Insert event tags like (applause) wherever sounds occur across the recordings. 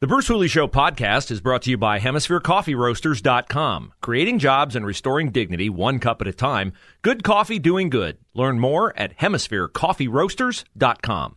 The Bruce Hooley Show podcast is brought to you by HemisphereCoffeeRoasters.com. Creating jobs and restoring dignity one cup at a time. Good coffee doing good. Learn more at HemisphereCoffeeRoasters.com.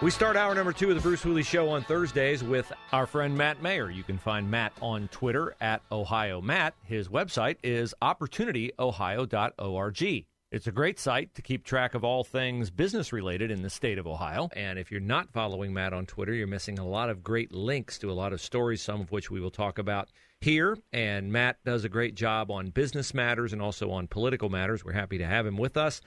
We start hour number two of the Bruce Hooley Show on Thursdays with our friend Matt Mayer. You can find Matt on Twitter at Ohio Matt. His website is opportunityohio.org. It's a great site to keep track of all things business related in the state of Ohio. And if you're not following Matt on Twitter, you're missing a lot of great links to a lot of stories, some of which we will talk about here. And Matt does a great job on business matters and also on political matters. We're happy to have him with us.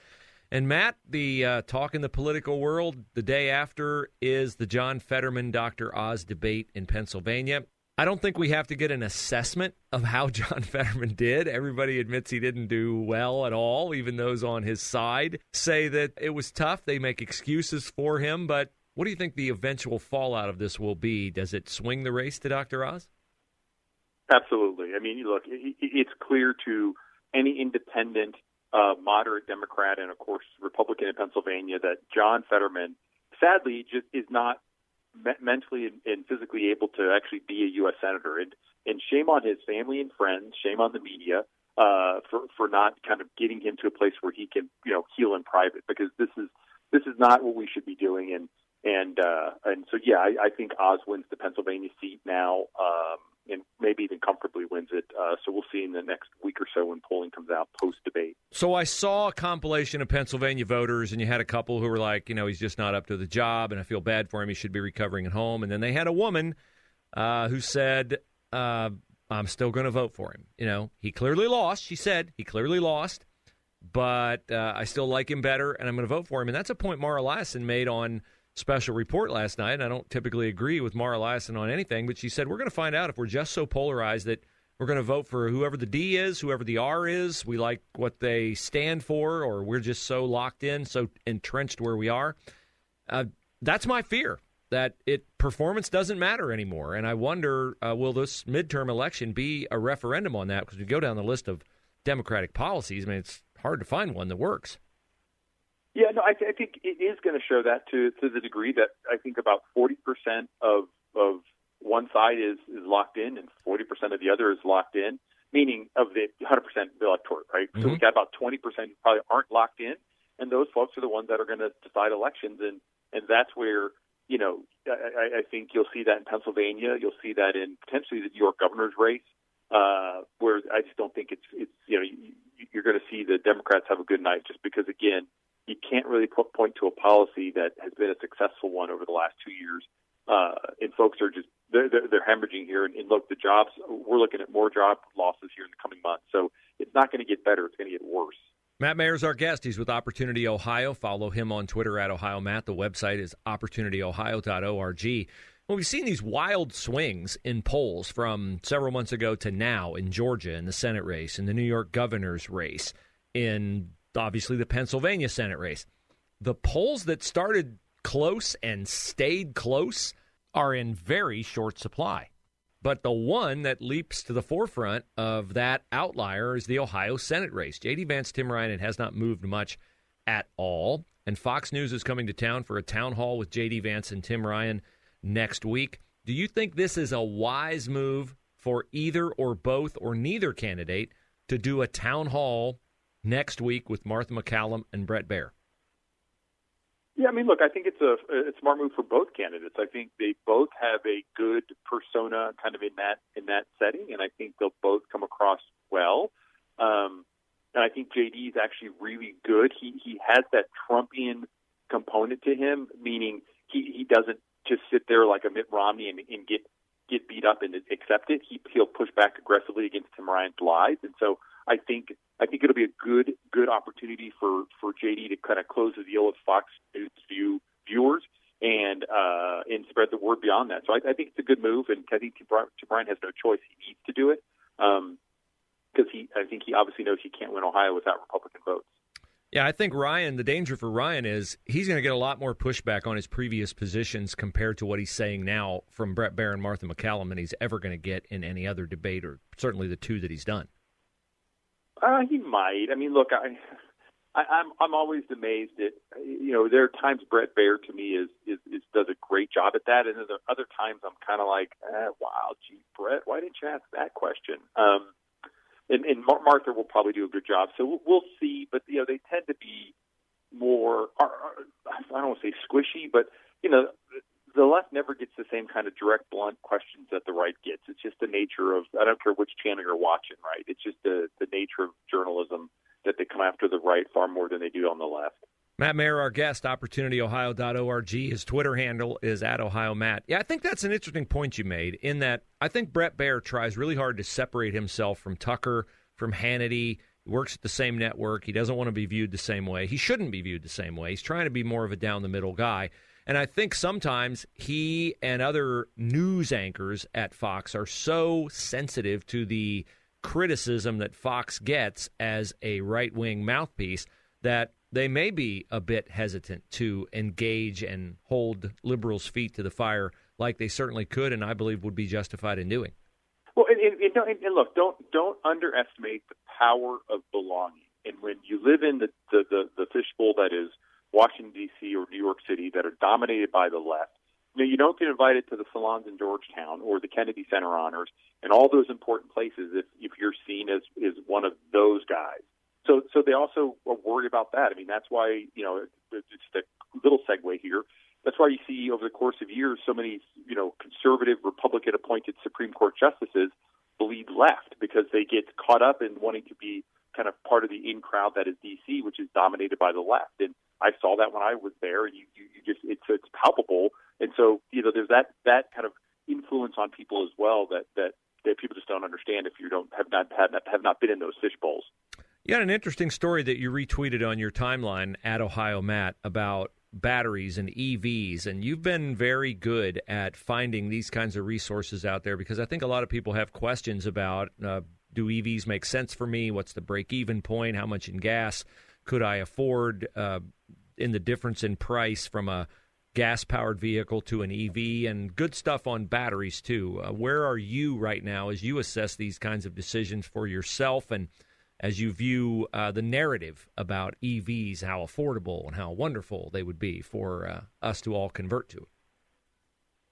And Matt, the uh, talk in the political world the day after is the John Fetterman Dr. Oz debate in Pennsylvania. I don't think we have to get an assessment of how (laughs) John Fetterman did. Everybody admits he didn't do well at all. Even those on his side say that it was tough. They make excuses for him. But what do you think the eventual fallout of this will be? Does it swing the race to Dr. Oz? Absolutely. I mean, look, it's clear to any independent, uh, moderate Democrat, and of course Republican in Pennsylvania that John Fetterman, sadly, just is not me- mentally and, and physically able to actually be a U.S. senator. And, and shame on his family and friends, shame on the media uh, for for not kind of getting him to a place where he can you know heal in private because this is this is not what we should be doing. And and uh, and so yeah, I, I think Oz wins the Pennsylvania seat now. Um, and maybe even comfortably wins it. Uh, so we'll see in the next week or so when polling comes out post debate. So I saw a compilation of Pennsylvania voters, and you had a couple who were like, you know, he's just not up to the job, and I feel bad for him. He should be recovering at home. And then they had a woman uh, who said, uh, I'm still going to vote for him. You know, he clearly lost. She said he clearly lost, but uh, I still like him better, and I'm going to vote for him. And that's a point Mara Liasson made on special report last night. And I don't typically agree with Mara Liasson on anything, but she said we're going to find out if we're just so polarized that we're going to vote for whoever the D is, whoever the R is. We like what they stand for, or we're just so locked in, so entrenched where we are. Uh, that's my fear that it performance doesn't matter anymore. And I wonder, uh, will this midterm election be a referendum on that? Because we go down the list of Democratic policies. I mean, it's hard to find one that works. Yeah, no, I, th- I think it is going to show that to to the degree that I think about forty percent of of one side is is locked in and forty percent of the other is locked in, meaning of the hundred percent electorate, right? Mm-hmm. So we got about twenty percent who probably aren't locked in, and those folks are the ones that are going to decide elections, and and that's where you know I, I think you'll see that in Pennsylvania, you'll see that in potentially the New York governor's race, uh, where I just don't think it's it's you know you're going to see the Democrats have a good night just because again you can't really point to a policy that has been a successful one over the last two years. Uh, and folks are just they're, they're, they're hemorrhaging here. And, and look, the jobs we're looking at more job losses here in the coming months. So it's not going to get better; it's going to get worse. Matt Mayer's our guest. He's with Opportunity Ohio. Follow him on Twitter at Ohio Matt. The website is opportunityohio.org. Well, we've seen these wild swings in polls from several months ago to now in Georgia in the Senate race, in the New York governor's race, in obviously the Pennsylvania Senate race. The polls that started close and stayed close are in very short supply. But the one that leaps to the forefront of that outlier is the Ohio Senate race. J.D. Vance, Tim Ryan, has not moved much at all. And Fox News is coming to town for a town hall with J.D. Vance and Tim Ryan next week. Do you think this is a wise move for either or both or neither candidate to do a town hall next week with Martha MacCallum and Bret Baier? Yeah, I mean, look, I think it's a, a smart move for both candidates. I think they both have a good persona, kind of in that in that setting, and I think they'll both come across well. Um, and I think JD is actually really good. He he has that Trumpian component to him, meaning he he doesn't just sit there like a Mitt Romney and, and get get beat up and accept it. He he'll push back aggressively against Tim Ryan's lies, and so I think I think it'll be a good good opportunity for for JD to kind of close the deal with Fox News view viewers and uh, and spread the word beyond that. So I, I think it's a good move, and I think Ryan has no choice; he needs to do it because um, he I think he obviously knows he can't win Ohio without Republican votes. Yeah, I think Ryan, the danger for Ryan is he's going to get a lot more pushback on his previous positions compared to what he's saying now from Bret Baier and Martha MacCallum than he's ever going to get in any other debate or certainly the two that he's done. Uh, he might. I mean, look, I I, I'm I'm always amazed at you know there are times Bret Baier to me is is, is does a great job at that, and then there are other times I'm kind of like, eh, wow, gee, Bret, why didn't you ask that question? Um, and, and Mar- Martha will probably do a good job, so we'll, we'll see. But you know they tend to be more I don't want to say squishy, but you know the left never gets the same kind of direct, blunt questions that the right gets. It's just the nature of I don't care which channel you're watching, right? It's just the the nature of journalism that they come after the right far more than they do on the left. Matt Mayer, our guest, OpportunityOhio.org. His Twitter handle is at Ohio Matt. Yeah, I think that's an interesting point you made in that I think Bret Baier tries really hard to separate himself from Tucker, from Hannity. He works at the same network. He doesn't want to be viewed the same way. He shouldn't be viewed the same way. He's trying to be more of a down the middle guy. And I think sometimes he and other news anchors at Fox are so sensitive to the criticism that Fox gets as a right wing mouthpiece that they may be a bit hesitant to engage and hold liberals' feet to the fire like they certainly could, and I believe would be justified in doing. Well, and, and, and, and look, don't don't underestimate the power of belonging. And when you live in the the, the, the fishbowl that is Washington D.C. or New York City that are dominated by the left, you, know, you don't get invited to the salons in Georgetown or the Kennedy Center honors and all those important places if, if you're seen as, as one of those guys. So, so they also are worried about that. I mean, that's why, you know, it's a little segue here. That's why you see over the course of years so many, you know, conservative Republican appointed Supreme Court justices bleed left because they get caught up in wanting to be kind of part of the in crowd that is DC, which is dominated by the left. And I saw that when I was there. You, you, you just it's it's palpable. And so you know, there's that that kind of influence on people as well that that that people just don't understand if you don't have not have not, have not been in those fish bowls. You had an interesting story that you retweeted on your timeline at Ohio Matt about batteries and EVs, and you've been very good at finding these kinds of resources out there because I think a lot of people have questions about uh, do EVs make sense for me? What's the break even point? How much in gas could I afford? Uh, in the difference in price from a gas powered vehicle to an EV and good stuff on batteries too. Uh, where are you right now as you assess these kinds of decisions for yourself and as you view uh, the narrative about EVs, how affordable and how wonderful they would be for uh, us to all convert to?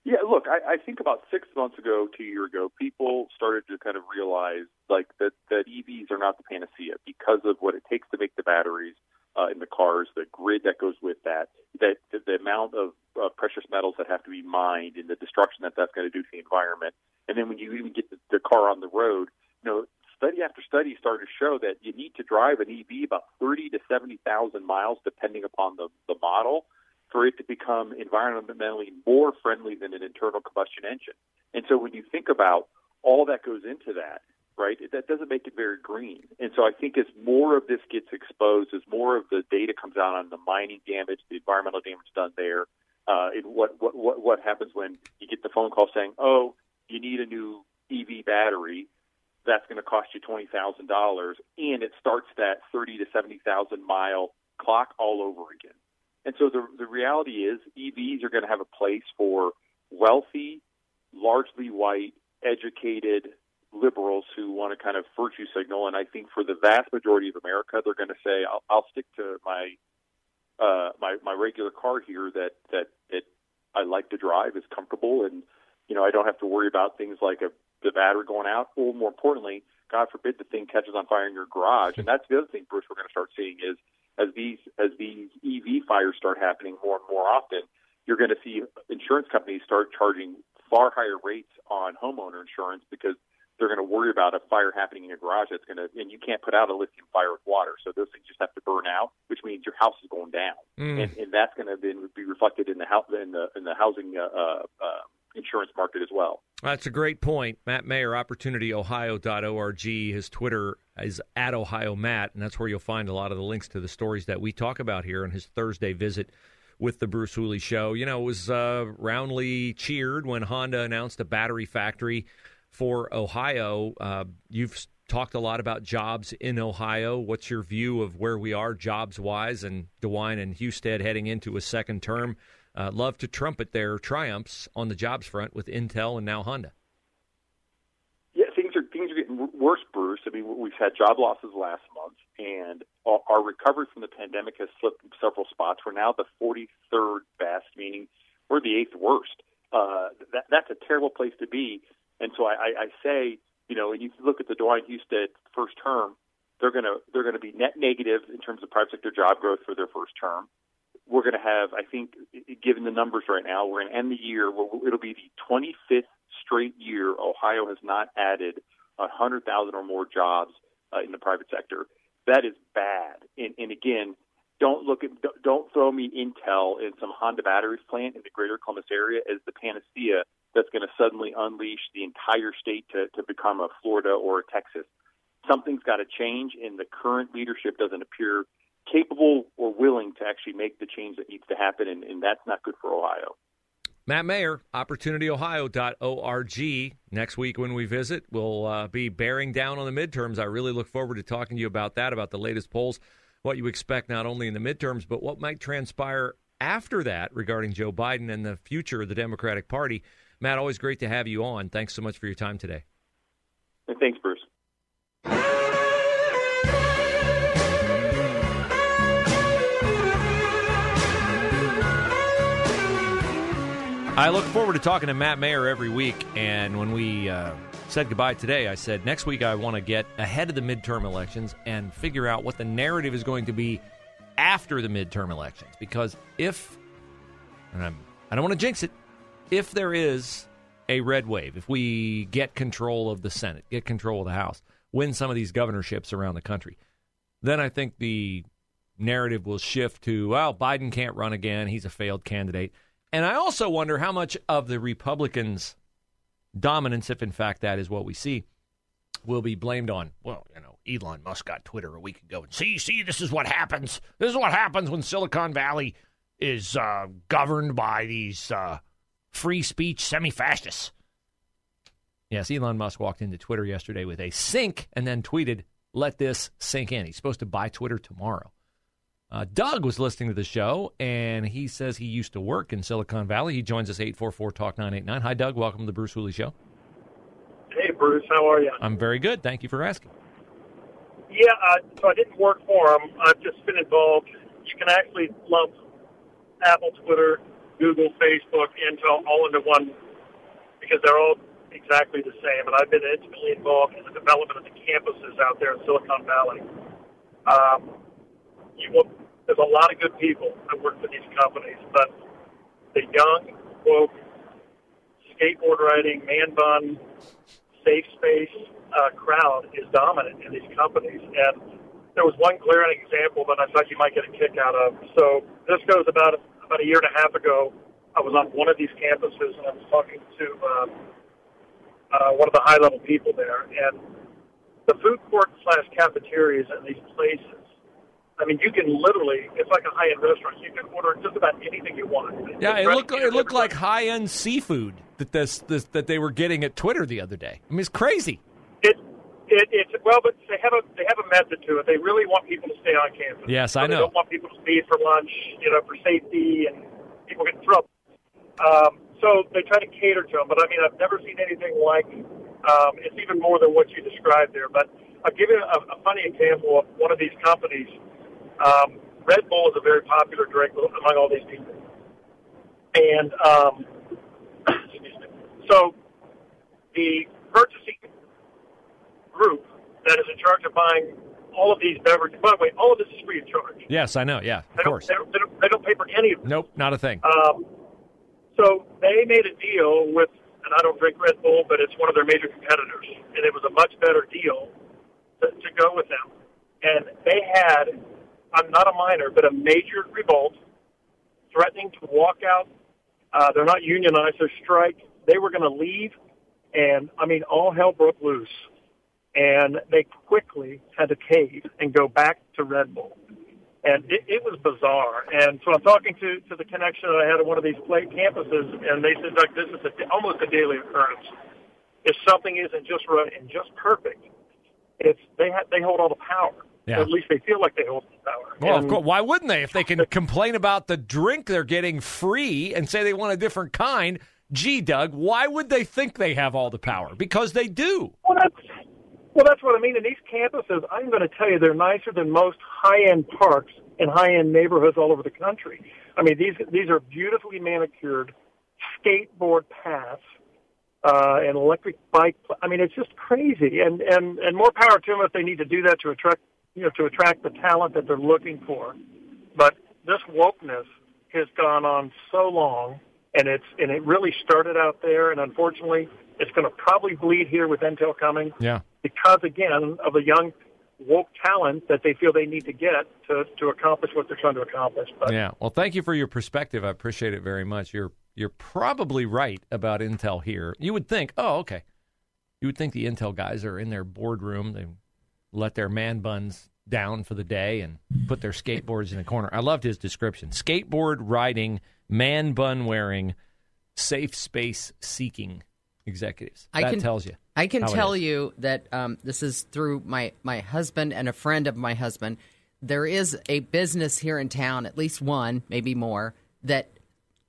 Yeah, look, I, I think about six months ago, two years ago, people started to kind of realize like that that EVs are not the panacea because of what it takes to make the batteries uh, in the cars, the grid that goes with that, that the, the amount of uh, precious metals that have to be mined, and the destruction that that's going to do to the environment. And then when you even get the, the car on the road, you know, study after study started to show that you need to drive an EV about 30 to 70,000 miles, depending upon the, the model, for it to become environmentally more friendly than an internal combustion engine. And so when you think about all that goes into that, right? That doesn't make it very green. And so I think as more of this gets exposed, as more of the data comes out on the mining damage, the environmental damage done there, uh, and what, what, what, what happens when you get the phone call saying, oh, you need a new EV battery, that's going to cost you $20,000, and it starts that 30 to 70,000 mile clock all over again. And so the, the reality is EVs are going to have a place for wealthy, largely white, educated, liberals who want to kind of virtue signal, and I think for the vast majority of America, they're going to say, "I'll, I'll stick to my uh, my my regular car here that that that I like to drive is comfortable, and you know I don't have to worry about things like a the battery going out, or more importantly, God forbid the thing catches on fire in your garage. And that's the other thing, Bruce, we're going to start seeing is as these as these EV fires start happening more and more often, you're going to see insurance companies start charging far higher rates on homeowner insurance because they're going to worry about a fire happening in your garage that's going to, and you can't put out a lithium fire with water. So those things just have to burn out, which means your house is going down, mm. and, and that's going to then be reflected in the house in the in the housing uh, uh, uh, insurance market as well. That's a great point. Matt Mayer, OpportunityOhio.org. His Twitter is at Ohio Matt, and that's where you'll find a lot of the links to the stories that we talk about here on his Thursday visit with the Bruce Hooley Show. You know, it was uh, roundly cheered when Honda announced a battery factory for Ohio. Uh, you've talked a lot about jobs in Ohio. What's your view of where we are jobs wise and DeWine and Husted heading into a second term? Uh, love to trumpet their triumphs on the jobs front with Intel and now Honda. Yeah, things are things are getting worse, Bruce. I mean, we've had job losses last month, and our recovery from the pandemic has slipped several spots. We're now the 43rd best, meaning we're the eighth worst. Uh, that, that's a terrible place to be. And so I, I, I say, you know, when you look at the DeWine Husted first term, they're going to they're going to be net negative in terms of private sector job growth for their first term. We're going to have, I think, given the numbers right now, we're going to end the year. It'll be the 25th straight year Ohio has not added 100,000 or more jobs uh, in the private sector. That is bad. And, and again, don't look at don't throw me Intel in some Honda batteries plant in the greater Columbus area as the panacea that's going to suddenly unleash the entire state to, to become a Florida or a Texas. Something's got to change, and the current leadership doesn't appear capable or willing to actually make the change that needs to happen, and, and that's not good for Ohio. Matt Mayer, opportunityohio.org. Next week when we visit, we'll uh, be bearing down on the midterms. I really look forward to talking to you about that, about the latest polls, what you expect not only in the midterms, but what might transpire after that regarding Joe Biden and the future of the Democratic Party. Matt, always great to have you on. Thanks so much for your time today. Thanks, Bruce. I look forward to talking to Matt Mayer every week. And when we uh, said goodbye today, I said next week I want to get ahead of the midterm elections and figure out what the narrative is going to be after the midterm elections. Because if, and I'm, I don't want to jinx it, if there is a red wave, if we get control of the Senate, get control of the House, win some of these governorships around the country, then I think the narrative will shift to, well, Biden can't run again. He's a failed candidate. And I also wonder how much of the Republicans' dominance, if in fact that is what we see, will be blamed on, well, you know, Elon Musk got Twitter a week ago. And see, see, this is what happens. This is what happens when Silicon Valley is uh, governed by these uh, free speech semi fascists. Yes, Elon Musk walked into Twitter yesterday with a sink and then tweeted, let this sink in. He's supposed to buy Twitter tomorrow. Uh, Doug was listening to the show, and he says he used to work in Silicon Valley. He joins us 844 Talk 989. Hi, Doug. Welcome to the Bruce Hooley Show. Hey, Bruce. How are you? I'm very good. Thank you for asking. Yeah, uh, so I didn't work for him. I've just been involved. You can actually lump Apple, Twitter, Google, Facebook, Intel all into one because they're all exactly the same. And I've been intimately involved in the development of the campuses out there in Silicon Valley. Um, you will there's a lot of good people that work for these companies, but the young, woke, skateboard riding, man bun, safe space uh, crowd is dominant in these companies. And there was one glaring example that I thought you might get a kick out of. So this goes about about a year and a half ago. I was on one of these campuses and I was talking to uh, uh, one of the high level people there, and the food court slash cafeterias in these places I mean, you can literally, it's like a high end restaurant. You can order just about anything you want. Yeah, it looked, it looked like high end seafood that this, this that they were getting at Twitter the other day. I mean, it's crazy. It, it, it's well, but they have a they have a method to it. They really want people to stay on campus. Yes, so I know. They don't want people to leave for lunch, you know, for safety and people get in trouble. Um, so they try to cater to them. But I mean, I've never seen anything like. Um, it's even more than what you described there. But I'll give you a, a funny example of one of these companies um, Red Bull is a very popular drink among all these people. And um, (clears throat) so the purchasing group that is in charge of buying all of these beverages. By the way, all of this is free of charge. Yes, I know. Yeah, of they course. They, don't, they, don't, they don't pay for any of it. Nope, not a thing. Um, so they made a deal with, and I don't drink Red Bull, but it's one of their major competitors, and it was a much better deal to, to go with them. And they had I'm not a minor, but a major revolt, threatening to walk out. Uh, they're not unionized; they're strike. They were going to leave, and I mean, all hell broke loose, and they quickly had to cave and go back to Red Bull. And it, it was bizarre. And so I'm talking to, to the connection that I had at one of these play campuses, and they said, Doug, this is a, almost a daily occurrence. If something isn't just right and just perfect, it's they ha- they hold all the power. Yeah. At least they feel like they hold the power. Well, and, of course. Why wouldn't they? If they can (laughs) complain about the drink they're getting free and say they want a different kind, gee, Doug, why would they think they have all the power? Because they do. Well, that's Well, that's what I mean. And these campuses, I'm going to tell you, they're nicer than most high-end parks and high-end neighborhoods all over the country. I mean, these these are beautifully manicured skateboard paths uh, and electric bike. I mean, it's just crazy. And and and more power to them if they need to do that to attract you know to attract the talent that they're looking for. But this wokeness has gone on so long, and it's and it really started out there, and unfortunately, it's going to probably bleed here with Intel coming. Yeah. Because again of the young woke talent that they feel they need to get to, to accomplish what they're trying to accomplish. But, yeah. Well, thank you for your perspective. I appreciate it very much. You're you're probably right about Intel here. You would think, oh, okay. You would think the Intel guys are in their boardroom. They let their man buns down for the day and put their skateboards in the corner. I loved his description: skateboard riding, man bun wearing, safe space seeking executives. I that can, tells you. I can tell you that um, this is through my my husband and a friend of my husband. There is a business here in town, at least one, maybe more, that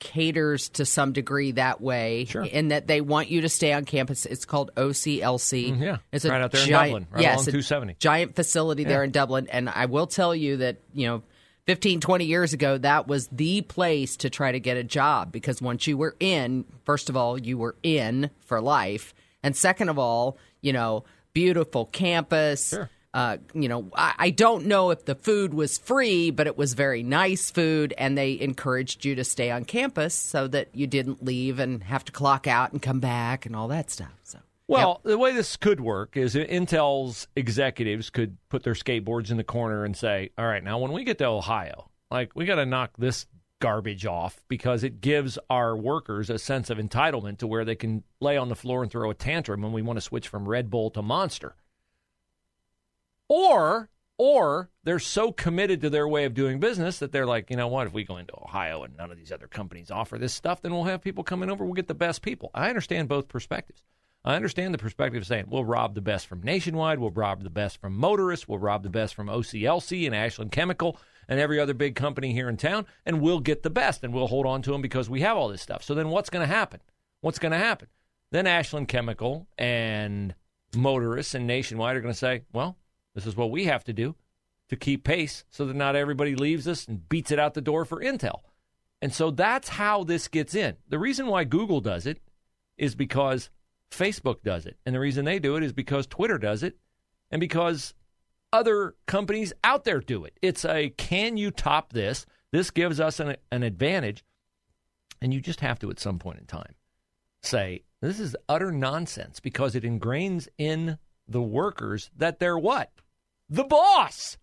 caters to some degree that way, sure. in that they want you to stay on campus. It's called OCLC. Mm, yeah, it's right out there giant, in Dublin, right yes, along 270. Giant facility yeah. there in Dublin, and I will tell you that you know 15, 20 years ago, that was the place to try to get a job because once you were in, first of all, you were in for life. And second of all, you know, beautiful campus. Sure. Uh, you know, I, I, don't know if the food was free, but it was very nice food, and they encouraged you to stay on campus so that you didn't leave and have to clock out and come back and all that stuff. So well, yep. the way this could work is Intel's executives could put their skateboards in the corner and say, "All right, now when we get to Ohio, like we got to knock this garbage off because it gives our workers a sense of entitlement to where they can lay on the floor and throw a tantrum when we want to switch from Red Bull to Monster." Or or they're so committed to their way of doing business that they're like, you know what, if we go into Ohio and none of these other companies offer this stuff, then we'll have people coming over, we'll get the best people. I understand both perspectives. I understand the perspective of saying we'll rob the best from Nationwide, we'll rob the best from Motorists, we'll rob the best from OCLC and Ashland Chemical and every other big company here in town, and we'll get the best and we'll hold on to them because we have all this stuff. So then what's going to happen? What's going to happen? Then Ashland Chemical and Motorists and Nationwide are going to say, well, this is what we have to do to keep pace so that not everybody leaves us and beats it out the door for Intel. And so that's how this gets in. The reason why Google does it is because Facebook does it. And the reason they do it is because Twitter does it and because other companies out there do it. It's a can you top this? This gives us an, an advantage. And you just have to, at some point in time, say, this is utter nonsense because it ingrains in the workers that they're what? The boss.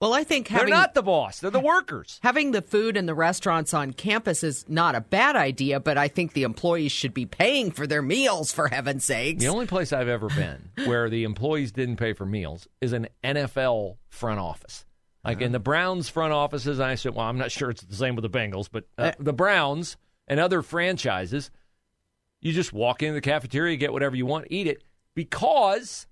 Well, I think having, they're not the boss; they're the workers. Having the food and the restaurants on campus is not a bad idea, but I think the employees should be paying for their meals. For heaven's sakes! The only place I've ever been (laughs) where the employees didn't pay for meals is an NFL front office. Like uh-huh. in the Browns front offices, I said, well, I'm not sure it's the same with the Bengals, but uh, uh, the Browns and other franchises, you just walk into the cafeteria, get whatever you want, eat it, because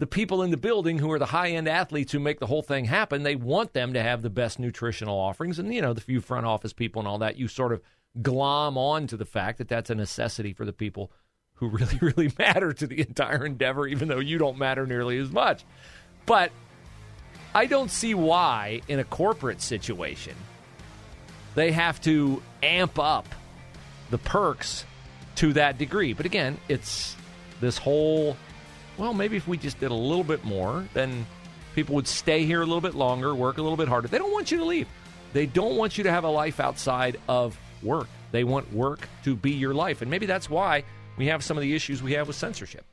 the people in the building who are the high end athletes who make the whole thing happen, they want them to have the best nutritional offerings. And, you know, the few front office people and all that, you sort of glom on to the fact that that's a necessity for the people who (laughs) really, really matter to the entire endeavor, even though you don't matter nearly as much. But I don't see why, in a corporate situation, they have to amp up the perks to that degree. But again, it's this whole well, maybe if we just did a little bit more, then people would stay here a little bit longer, work a little bit harder. They don't want you to leave. They don't want you to have a life outside of work. They want work to be your life. And maybe that's why we have some of the issues we have with censorship.